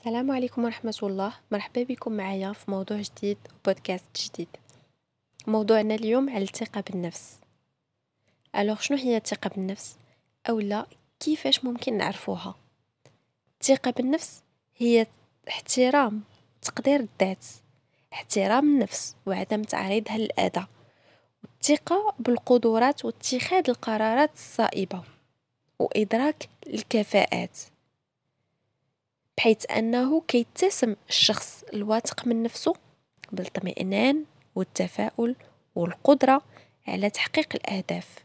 السلام عليكم ورحمة الله. مرحبا بكم معايا في موضوع جديد وبودكاست جديد. موضوعنا اليوم على الثقة بالنفس. ألوغ شنو هي الثقة بالنفس؟ أولا كيفاش ممكن نعرفوها؟ الثقة بالنفس هي احترام تقدير الذات احترام النفس وعدم تعريضها للأذى والثقة بالقدرات واتخاذ القرارات الصائبة وإدراك الكفاءات. بحيث أنه كيتسم الشخص الواثق من نفسه بالاطمئنان والتفاؤل والقدرة على تحقيق الأهداف.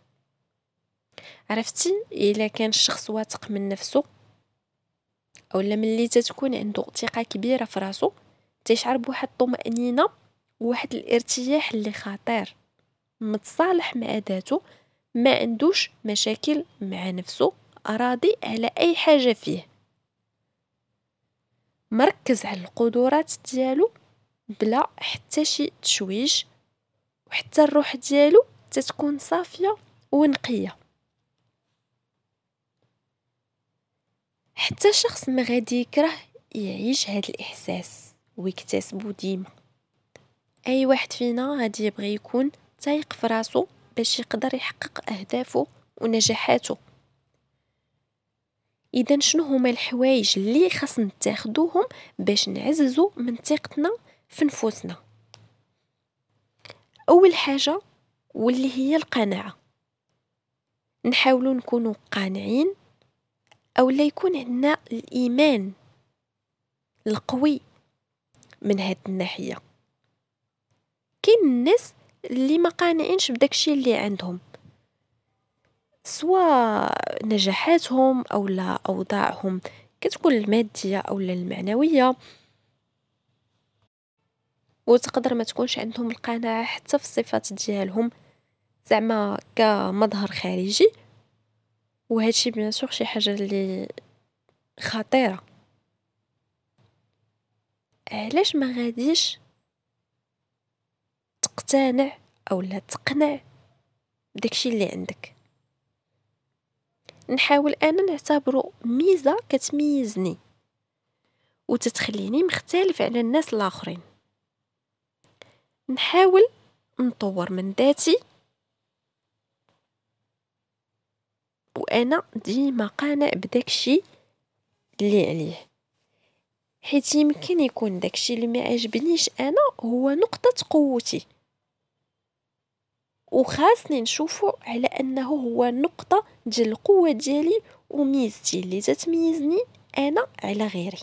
عرفتي إلا كان الشخص واثق من نفسه؟ أولا ملي تتكون عنده ثقة كبيرة في راسو تيشعر بواحد الطمأنينة وواحد الارتياح اللي خطير متصالح مع ذاته ما عندوش مشاكل مع نفسه راضي على أي حاجة فيه. مركز على القدرات ديالو بلا حتى شي تشويش وحتى الروح ديالو تتكون صافية ونقية. حتى شخص ما غادي يكره يعيش هذا الإحساس ويكتسبه ديما. أي واحد فينا غادي يبغي يكون تايق في راسو باش يقدر يحقق اهدافه ونجاحاته اذا شنو هما الحوايج اللي خاص نتاخدوهم باش نعززو من ثقتنا في نفوسنا؟ أول حاجة واللي هي القناعة. نحاولوا نكونوا قانعين أو لا يكون عندنا الإيمان القوي من هاد الناحية. كاين الناس اللي ما قانعينش بداكشي اللي عندهم. سواء نجاحاتهم أو لا أوضاعهم كتكون المادية أو لا المعنوية. وتقدر ما تكونش عندهم القناعة حتى في الصفات ديالهم. زعما كمظهر خارجي. وهادشي بيان سور شي حاجة اللي خطيرة. علاش ما غاديش تقتنع أو لا تقنع بداكشي اللي عندك؟ نحاول أنا نعتبره ميزة كتميزني وتتخليني مختلف على الناس الآخرين. نحاول نطور من ذاتي وأنا ديما قانع بداكشي اللي عليه. حيت يمكن يكون داكشي اللي ما عجبنيش أنا هو نقطة قوتي. وخاصني نشوفو على أنه هو نقطة ديال القوة ديالي وميزتي اللي تتميزني أنا على غيري.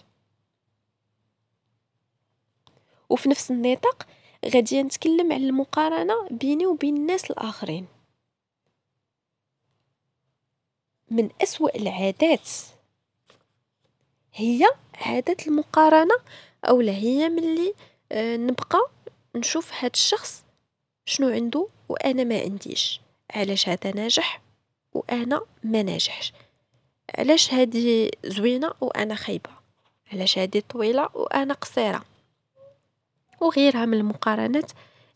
وفي نفس النطاق غادي نتكلم على المقارنة بيني وبين الناس الآخرين. من أسوأ العادات هي عادة المقارنة أو لا هي ملي آه، نبقى نشوف هاد الشخص شنو عنده وأنا ما عنديش. علاش هذا ناجح وأنا ما ناجحش؟ علاش هذه زوينة وأنا خايبة؟ علاش هذه طويلة وأنا قصيرة؟ وغيرها من المقارنات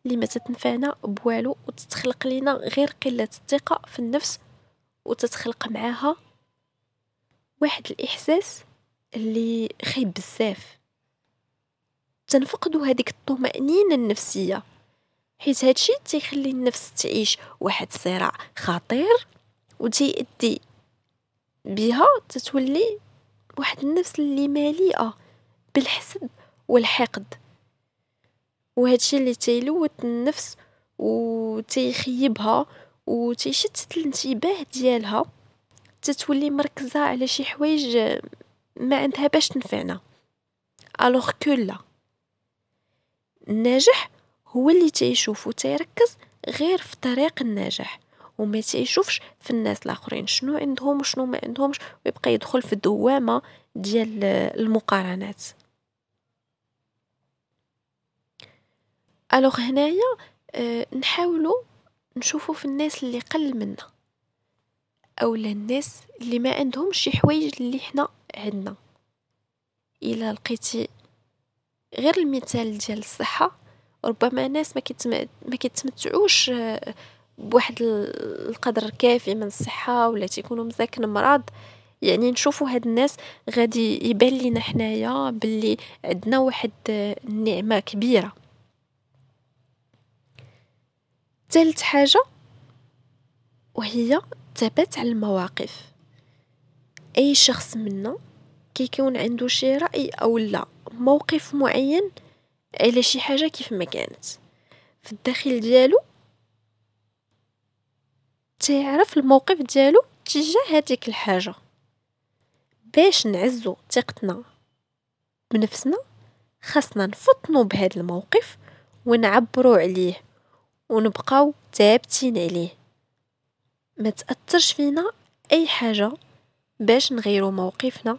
اللي ما تتنفعنا بوالو وتتخلق لنا غير قلة الثقة في النفس وتتخلق معاها واحد الإحساس اللي خايب بزاف. تنفقدو هذيك الطمأنينة النفسية. حيت هادشي تيخلي النفس تعيش واحد الصراع خطير وتيأدي بها تتولي واحد النفس اللي مليئة بالحسد والحقد. وهادشي اللي تيلوث النفس وتيخيبها وتيشتت الانتباه ديالها تتولي مركزة على شي حوايج ما عندها باش تنفعنا. alors que الناجح هو اللي تيشوف وتيركز غير في طريق النجاح وما تيشوفش في الناس الآخرين. شنو عندهم وشنو ما عندهمش ويبقى يدخل في الدوامة ديال المقارنات. الوغ هنايا أه نحاولوا نشوفوا في الناس اللي قل منا أو الناس اللي ما عندهم شي حوايج اللي حنا عندنا. إلا لقيتي غير المثال ديال الصحة ربما ناس ما ما كيتمتعوش آه، بواحد القدر كافي من الصحة ولا تيكونوا مساكن مرض. يعني نشوفوا هاد الناس غادي يبان لينا حنايا باللي عندنا واحد النعمه كبيرة. ثالث حاجة وهي الثبات على المواقف. أي شخص منا كيكون عنده شي رأي أو لا موقف معين على شي حاجة كيف ما كانت. في الداخل ديالو تعرف الموقف ديالو تجاه هذيك الحاجة. باش نعزو ثقتنا بنفسنا خاصنا نفطنو بهذا الموقف ونعبرو عليه ونبقاو ثابتين عليه. ما تأثرش فينا أي حاجة باش نغيرو موقفنا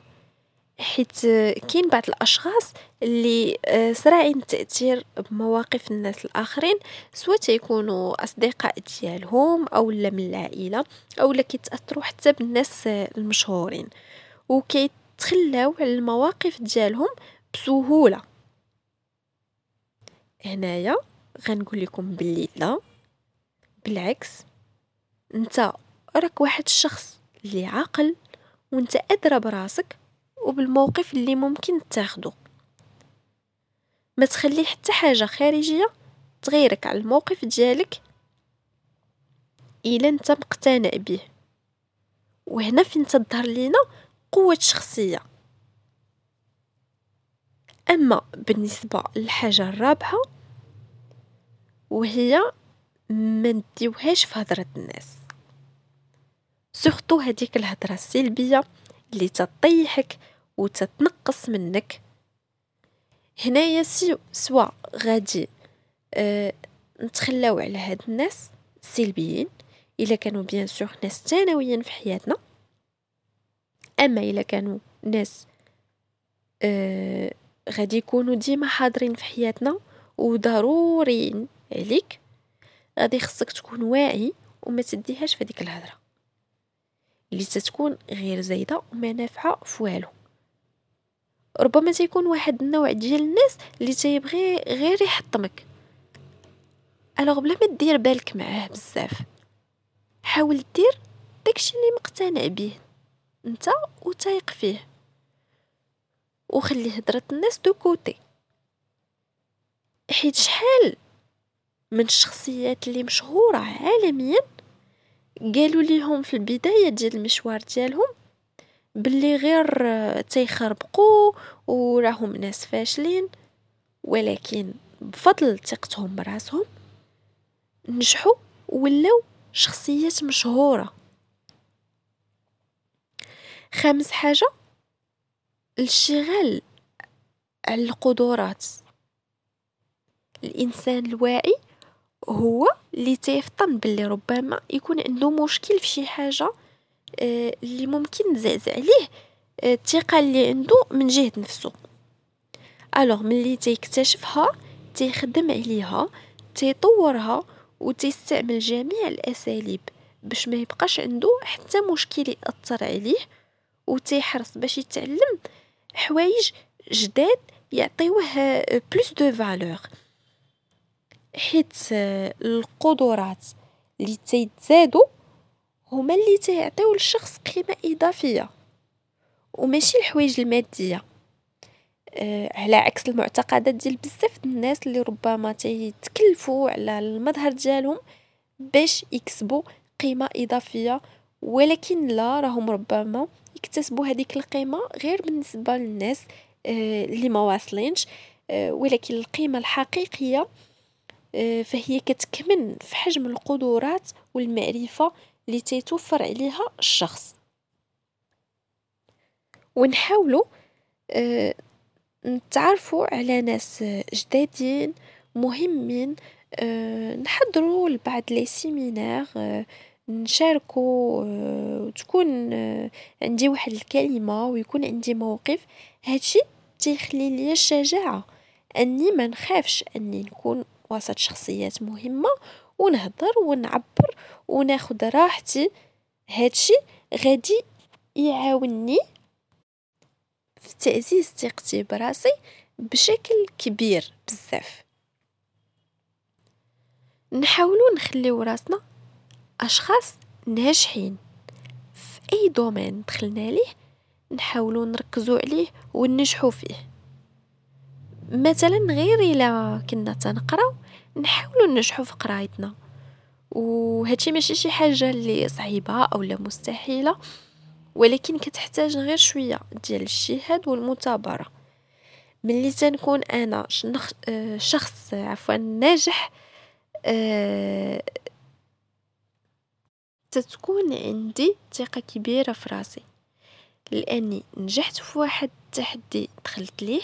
حيت كاين بعض الأشخاص اللي آه، سراعين التأثير بمواقف الناس الآخرين سواء تيكونوا أصدقاء ديالهم أو لا من العائلة أو لا كيتأثروا حتى بالناس المشهورين. وكيتخلاو على المواقف ديالهم بسهولة. هنايا غنقول لكم باللي لا. بالعكس انت راك واحد الشخص اللي عاقل وانت أدرى براسك وبالموقف اللي ممكن تاخده. ما تخلي حتى حاجة خارجية تغيرك على الموقف ديالك إلا أنت مقتنع به. وهنا فين تظهر لينا قوة الشخصية أما بالنسبة للحاجة الرابعة وهي ما نديوهاش في هضرة الناس. سورتو هذيك الهضرة السلبية اللي تطيحك وتتنقص منك. هنايا soit غادي أه نتخلاو على هاد الناس السلبيين إلا كانوا bien sûr ناس ثانويين في حياتنا. أما إلا كانوا ناس أه غادي يكونوا ديما حاضرين في حياتنا وضروريين عليك غادي خصك تكون واعي وما تديهاش في هذيك الهضرة. اللي تتكون غير زايدة وما نافعه فوالو ربما تيكون واحد النوع ديال الناس اللي تيبغي غير يحطمك. alors بلا ما دير بالك معاه بزاف. حاول دير داكشي اللي مقتنع به انت وتايق فيه. وخلي هضرة الناس de côté. حيت شحال من الشخصيات اللي مشهورة عالميا قالوا ليهم في البداية ديال المشوار ديالهم باللي غير تيخربقوا وراهم ناس فاشلين ولكن بفضل ثقتهم براسهم نجحوا ولاو شخصيات مشهورة. خامس حاجة الاشتغال على القدرات. الإنسان الواعي هو اللي تيفطن باللي ربما يكون عنده مشكل في شي حاجة آه، اللي ممكن تزعزع عليه آه، الثقة اللي عنده من جهة نفسه. alors ملي تيكتشفها تيخدم عليها تيطورها وتيستعمل جميع الأساليب باش ما يبقاش عنده حتى مشكل يأثر عليه وتيحرص باش يتعلم حوايج جداد يعطيوه plus de valeur حيت القدرات اللي تيتزادو هما اللي تيعطيو للشخص قيمة إضافية وماشي الحوايج المادية. أه على عكس المعتقدات ديال بزاف الناس اللي ربما تيتكلفوا على المظهر ديالهم باش يكسبوا قيمة إضافية ولكن لا راهم ربما يكتسبوا هذيك القيمة غير بالنسبة للناس أه اللي ما واصلينش. أه ولكن القيمة الحقيقية آه، فهي كتكمن في حجم القدرات والمعرفة اللي تيتوفر عليها الشخص. ونحاولوا آه، نتعرفوا على ناس جدادين مهمين آه، نحضروا لبعض لي سيمينار نشاركوا وتكون عندي واحد الكلمة ويكون عندي موقف. هادشي تيخلي لي الشجاعه أني ما نخافش أني نكون وسط شخصيات مهمة ونهضر ونعبر وناخد راحتي. هادشي غادي يعاونني في تعزيز ثقتي براسي بشكل كبير بزاف. نحاولوا نخليو راسنا أشخاص ناجحين في أي دومين دخلنا ليه نحاولوا نركزوا عليه وننجحوا فيه. مثلا غير إلا كنا تنقراو نحاولوا ننجحوا في قرايتنا. وهادشي ماشي شي حاجة اللي صعيبة أو لا مستحيلة ولكن كتحتاج غير شوية ديال الاجتهاد والمثابرة. ملي تنكون أنا شخص عفوا ناجح تتكون عندي ثقة كبيرة في راسي. لأني نجحت في واحد التحدي دخلت ليه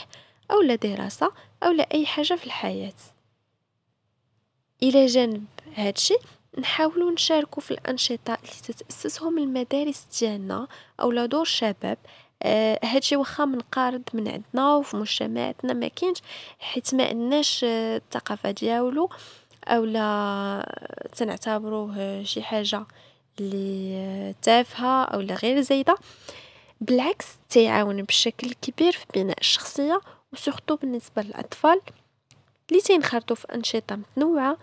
أو لا دراسة أو لا أي حاجة في الحياة. إلى جانب هادشي نحاولوا نشاركوا في الأنشطة اللي تتأسسهم المدارس ديالنا أو لا دور شباب. آه هادشي واخا منقارض من عندنا وفي مجتمعاتنا ما كاينش حيت ما عندناش آه الثقافة ديالو أو لا تنعتبروه شي حاجة اللي تافهة أو لا غير زايدة. بالعكس تيعاون بشكل كبير في بناء الشخصية وسورتو بالنسبة للأطفال اللي تينخرطوا في أنشطة متنوعة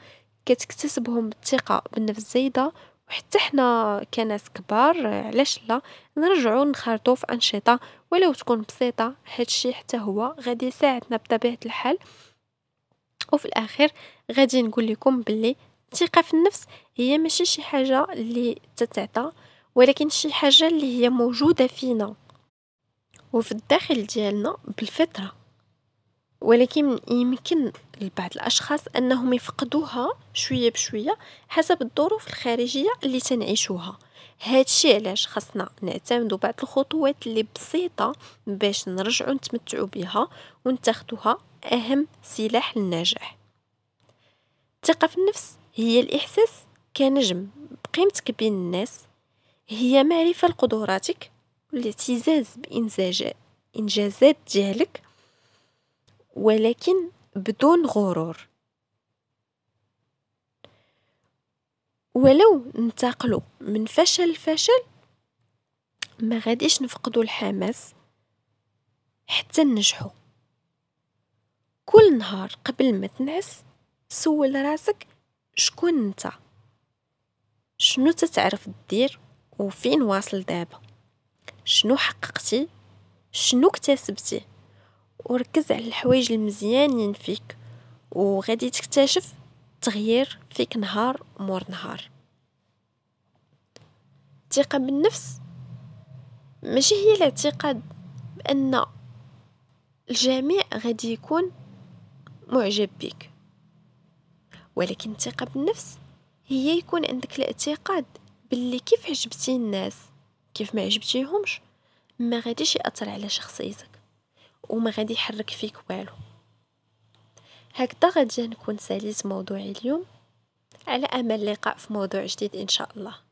كتكتسبهم الثقة بالنفس زايده وحتى حنا كناس كبار علاش لا؟ نرجعوا نخرطوا في أنشطة ولو تكون بسيطة هادشي حتى هو غادي يساعدنا بطبيعة الحال. وفي الاخير غادي نقول لكم باللي الثقة في النفس هي ماشي شي حاجة اللي تتعطى ولكن شي حاجة اللي هي موجودة فينا. وفي الداخل ديالنا بالفطرة. ولكن يمكن لبعض الأشخاص أنهم يفقدوها شوية بشوية حسب الظروف الخارجية اللي تنعيشوها. هادشي علاش خاصنا نعتمدوا بعض الخطوات اللي بسيطة باش نرجعوا نتمتعوا بها ونتخذوها أهم سلاح للنجاح الثقة في النفس هي الإحساس كنجم بقيمتك بين الناس هي معرفة لقدراتك والاعتزاز بانجازات ديالك ولكن بدون غرور. ولو ننتقلوا من فشل لفشل ما غاديش نفقدوا الحماس حتى ننجحوا كل نهار قبل ما تنعس سول راسك شكون انت؟ شنو تتعرف دير وفين واصل دابا؟ شنو حققتي؟ شنو اكتسبتي؟ وركز على الحوايج المزيانين فيك وغادي تكتشف تغيير فيك نهار مور نهار. الثقة بالنفس ماشي هي الاعتقاد بأن الجميع غادي يكون معجب بك ولكن الثقة بالنفس هي يكون عندك الاعتقاد باللي كيف عجبتي الناس كيف ما عجبتيهمش ما غاديش يأثر على شخصيتك. وما غادي يحرك فيك والو. هكذا غادي نكون ساليت موضوعي اليوم. على أمل اللقاء في موضوع جديد إن شاء الله.